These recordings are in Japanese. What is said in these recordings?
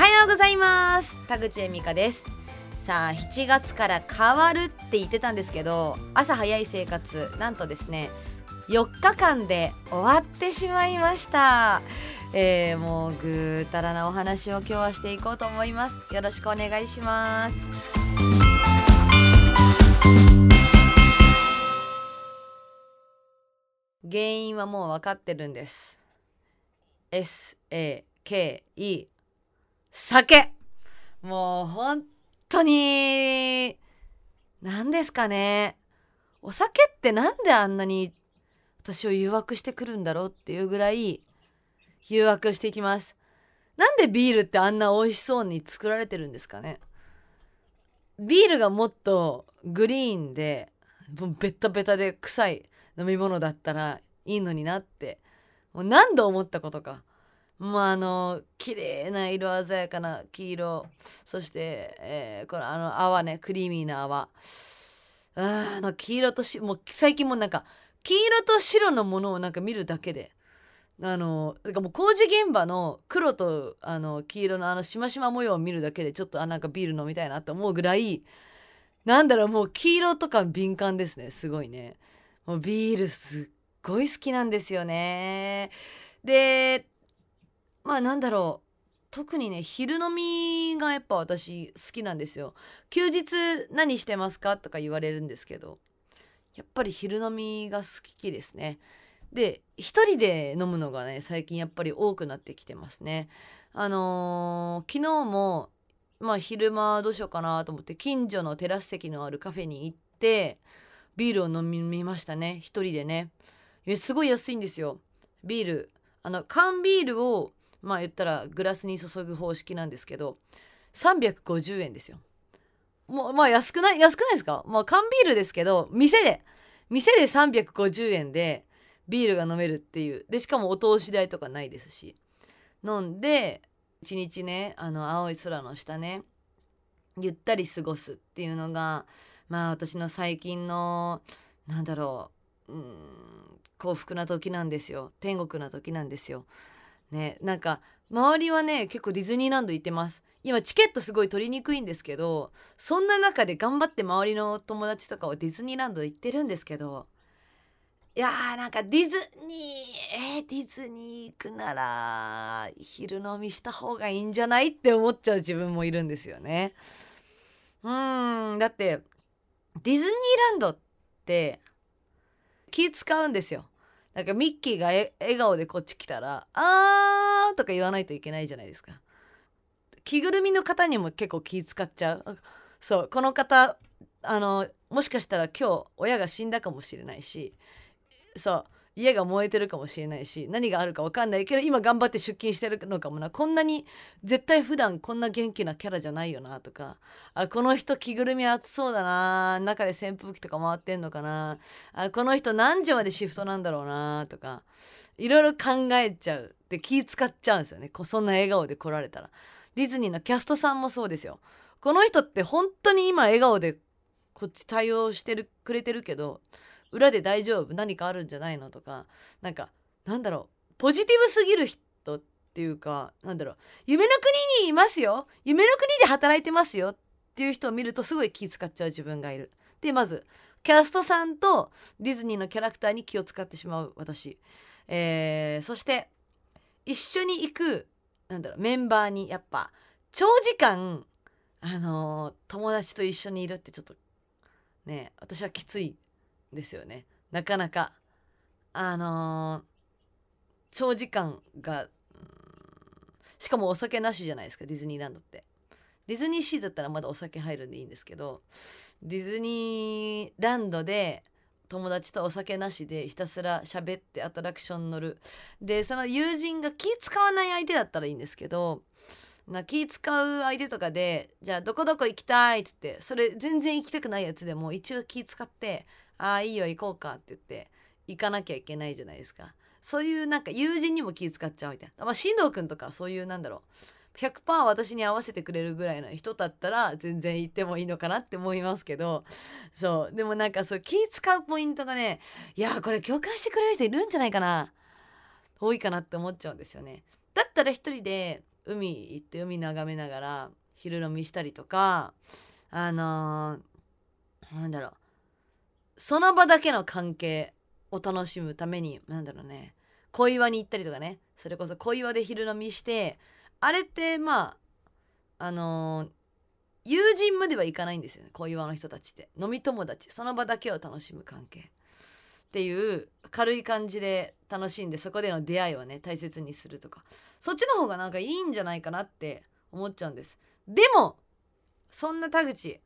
はようございます。田口恵美香です。さあ7月から変わるって言ってたんですけど朝早い生活なんとですね4日間で終わってしまいました。えー、もうぐーたらなお話を今日はしていこうと思います。よろしくお願いします。原因はもう分かってるんです。SAKE 酒。もう本当に何ですかね。お酒ってなんであんなに私を誘惑してくるんだろうっていうぐらい誘惑していきます。なんでビールってあんな美味しそうに作られてるんですかね。ビールがもっとグリーンでもうベタベタで臭い飲み物だったらいいのになってもう何度思ったことか。もうあの綺麗な色鮮やかな黄色。そして、えー、このあの泡ねクリーミーな泡。あの黄色としもう最近もなんか黄色と白のものをなんか見るだけで。あのだからもう工事現場の黒とあの黄色のあのしましま模様を見るだけでちょっとあなんかビール飲みたいなって思うぐらいなんだろうもう黄色とか敏感ですねすごいね。もうビールすっごい好きなんですよね。でまあなんだろう。特にね昼飲みがやっぱ私好きなんですよ。休日何してますかとか言われるんですけどやっぱり昼飲みが好きですね。で一人で飲むのがね最近やっぱり多くなってきてますね。あのー、昨日もまあ昼間どうしようかなと思って近所のテラス席のあるカフェに行ってビールを飲みましたね。一人でね。すごい安いんですよ。ビールあの缶ビールをまあ言ったらグラスに注ぐ方式なんですけど350円ですよ。もうまあ安くない安くないですか？まあ缶ビールですけど店で店で350円でビールが飲めるっていう。でしかもお通し代とかないですし。飲んで一日ねあの青い空の下ねゆったり過ごすっていうのがまあ私の最近のなんだろううん幸福な時なんですよ。天国な時なんですよ。ねなんか周りはね結構ディズニーランド行ってます今チケットすごい取りにくいんですけどそんな中で頑張って周りの友達とかはディズニーランド行ってるんですけどいやーなんかディズニーえー、ディズニー行くなら昼飲みした方がいいんじゃないって思っちゃう自分もいるんですよね。うんだってディズニーランドって気使うんですよ。なんかミッキーが笑顔でこっち来たら「あー」とか言わないといけないじゃないですか。着ぐるみの方にも結構気使っちゃう。そうこの方あのもしかしたら今日親が死んだかもしれないしそう家が燃えてるかもしれないし何があるか分かんないけど今頑張って出勤してるのかもな。こんなに絶対普段こんな元気なキャラじゃないよなとかあこの人着ぐるみ暑そうだな。中で扇風機とか回ってんのかな。あこの人何時までシフトなんだろうなとかいろいろ考えちゃう。で気使っちゃうんですよね。そんな笑顔で来られたら。ディズニーのキャストさんもそうですよ。この人って本当に今笑顔でこっち対応してるくれてるけど裏で大丈夫？何かあるんじゃないの？とかなんかなんだろう。ポジティブすぎる人っていうかなんだろう。夢の国にいますよ。夢の国で働いてますよっていう人を見るとすごい気使っちゃう自分がいる。でまずキャストさんとディズニーのキャラクターに気を使ってしまう私、えー、そして一緒に行くなんだろうメンバーにやっぱ長時間あのー、友達と一緒にいるってちょっとね私はきつい。ですよね。なかなか。あのー、長時間がしかもお酒なしじゃないですかディズニーランドって。ディズニーシーだったらまだお酒入るんでいいんですけどディズニーランドで友達とお酒なしでひたすら喋ってアトラクション乗る。でその友人が気使わない相手だったらいいんですけどな気使う相手とかでじゃあどこどこ行きたいっつってそれ全然行きたくないやつでも一応気使ってああいいよ行こうかって言って行かなきゃいけないじゃないですか。そういうなんか友人にも気使っちゃうみたいな。まあ進藤君とかそういうなんだろう。100%私に合わせてくれるぐらいの人だったら全然行ってもいいのかなって思いますけど。そう。でもなんかそう気使うポイントがねいやこれ共感してくれる人いるんじゃないかな多いかなって思っちゃうんですよね。だったら一人で海行って海眺めながら昼飲みしたりとかあのー、なんだろう。その場だけの関係を楽しむためになんだろうね。小岩に行ったりとかね。それこそ小岩で昼飲みしてあれってまああのー、友人まではいかないんですよね。小岩の人たちって。飲み友達。その場だけを楽しむ関係。っていう軽い感じで楽しんでそこでの出会いをね大切にするとか。そっちの方がなんかいいんじゃないかなって思っちゃうんです。でもそんな田口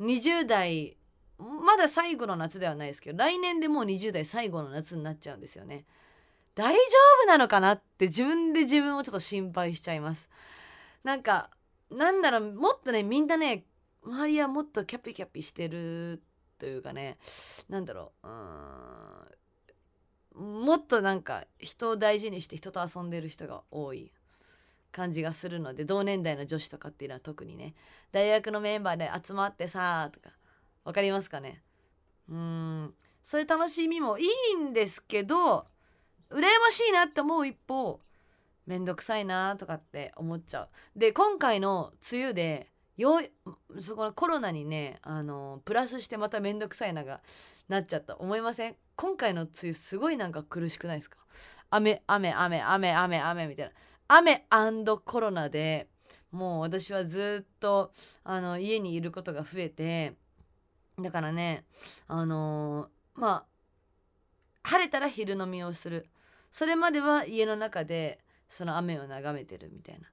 20代まだ最後の夏ではないですけど来年でもう20代最後の夏になっちゃうんですよね。大丈夫なのかなって自分で自分をちょっと心配しちゃいます。なんかなんだろうもっとねみんなね周りはもっとキャピキャピしてるというかねなんだろううんもっとなんか人を大事にして人と遊んでる人が多い感じがするので同年代の女子とかっていうのは特にね大学のメンバーで集まってさとか分かりますかね？うん。そういう楽しみもいいんですけど羨ましいなって思う一方めんどくさいなとかって思っちゃう。で今回の梅雨でよそこのコロナにねあのプラスしてまためんどくさいながなっちゃった。思いません？今回の梅雨すごいなんか苦しくないですか？雨雨雨雨雨雨みたいな。雨コロナでもう私はずっとあの家にいることが増えてだからねあのー、まあ晴れたら昼飲みをする。それまでは家の中でその雨を眺めてるみたいな、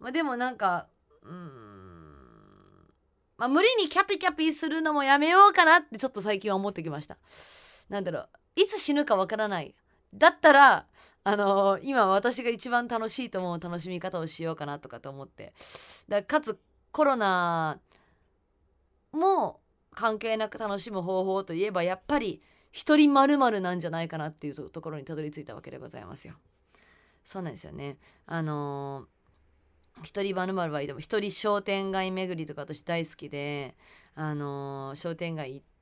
まあ、でもなんかうんまあ無理にキャピキャピするのもやめようかなってちょっと最近は思ってきました。なんだろういつ死ぬかわからない。だったらあのー、今私が一番楽しいと思う楽しみ方をしようかなとかと思って。だかつコロナも関係なく楽しむ方法といえばやっぱり一人まるなんじゃないかなっていうところにたどり着いたわけでございますよ。そうなんですよね。あのー、一人まるはいいでも一人商店街巡りとか私大好きで、あのー、商店街行って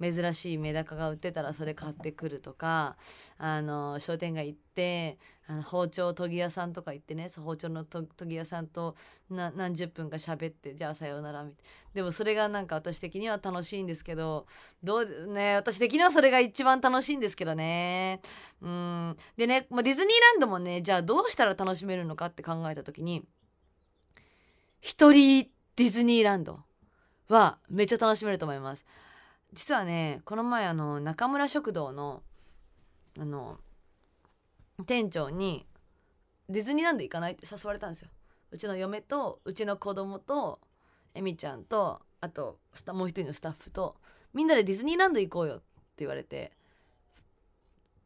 珍しいメダカが売ってたらそれ買ってくるとかあの商店街行ってあの包丁研ぎ屋さんとか行ってね包丁の研ぎ屋さんと何十分か喋ってじゃあさようならみたいな。でもそれがなんか私的には楽しいんですけどどうね私的にはそれが一番楽しいんですけどね。うん。でね、まあ、ディズニーランドもねじゃあどうしたら楽しめるのかって考えた時に一人ディズニーランドはめっちゃ楽しめると思います。実はねこの前あの中村食堂のあの店長にディズニーランド行かない？って誘われたんですよ。うちの嫁とうちの子供とエミちゃんとあともう一人のスタッフとみんなでディズニーランド行こうよって言われて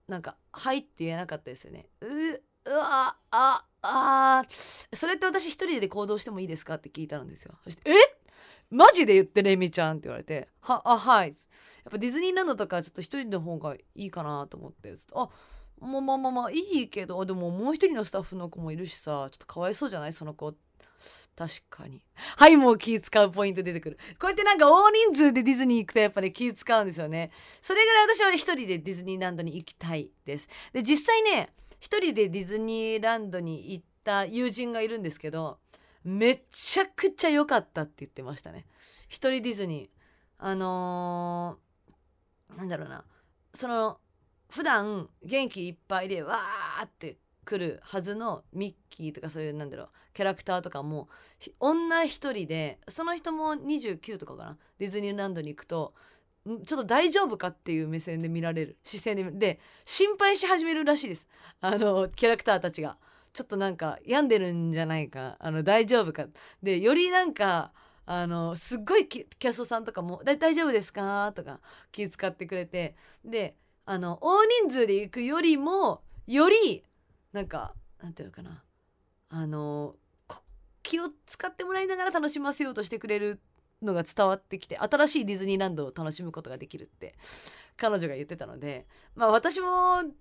なんか「はい」って言えなかったですよね。ううわああそれって私一人で行動してもいいですか？って聞いたんですよ。そして「え？マジで言ってレミちゃんって言われて「はあはい」やっぱディズニーランドとかちょっと一人の方がいいかなと思って。あまあまあまあまあいいけどでももう一人のスタッフの子もいるしさちょっとかわいそうじゃない？その子。確かに。はいもう気使うポイント出てくる。こうやってなんか大人数でディズニー行くとやっぱり気使うんですよね。それぐらい私は一人でディズニーランドに行きたいです。で実際ね一人でディズニーランドに行った友人がいるんですけどめちゃくちゃ良かったって言ってましたね。一人ディズニー。あのー、なんだろうな。その普段元気いっぱいでわーって来るはずのミッキーとかそういうなんだろうキャラクターとかも女一人でその人も29とかかな。ディズニーランドに行くとちょっと大丈夫かっていう目線で見られる。視線でで心配し始めるらしいです。あのキャラクターたちが。ちょっとなんか病んでるんじゃないか。あの大丈夫か。でよりなんかあのすっごいキャストさんとかも「大丈夫ですか?」とか気遣ってくれて。であの大人数で行くよりもよりなんかなんていうのかな。あの気を使ってもらいながら楽しませようとしてくれるのが伝わってきて新しいディズニーランドを楽しむことができるって彼女が言ってたのでまあ私もん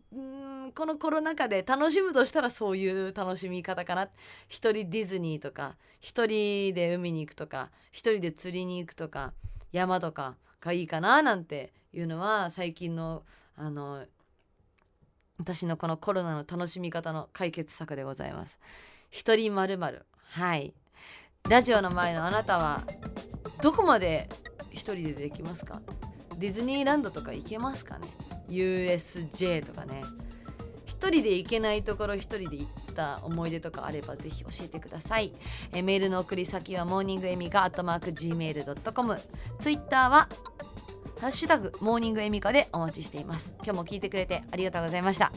このコロナ禍で楽しむとしたらそういう楽しみ方かな。一人ディズニーとか一人で海に行くとか一人で釣りに行くとか山とかがいいかななんていうのは最近のあの私のこのコロナの楽しみ方の解決策でございます。一人まるまるはい。ラジオの前のあなたはどこまで一人でできますか？ディズニーランドとか行けますかね？USJ とかね。一人で行けないところ一人で行った思い出とかあればぜひ教えてください。えメールの送り先はモーニングエミカアットマーク Gmail.com ツイッターはハッシュタグモーニングエミカでお待ちしています。今日も聞いてくれてありがとうございました。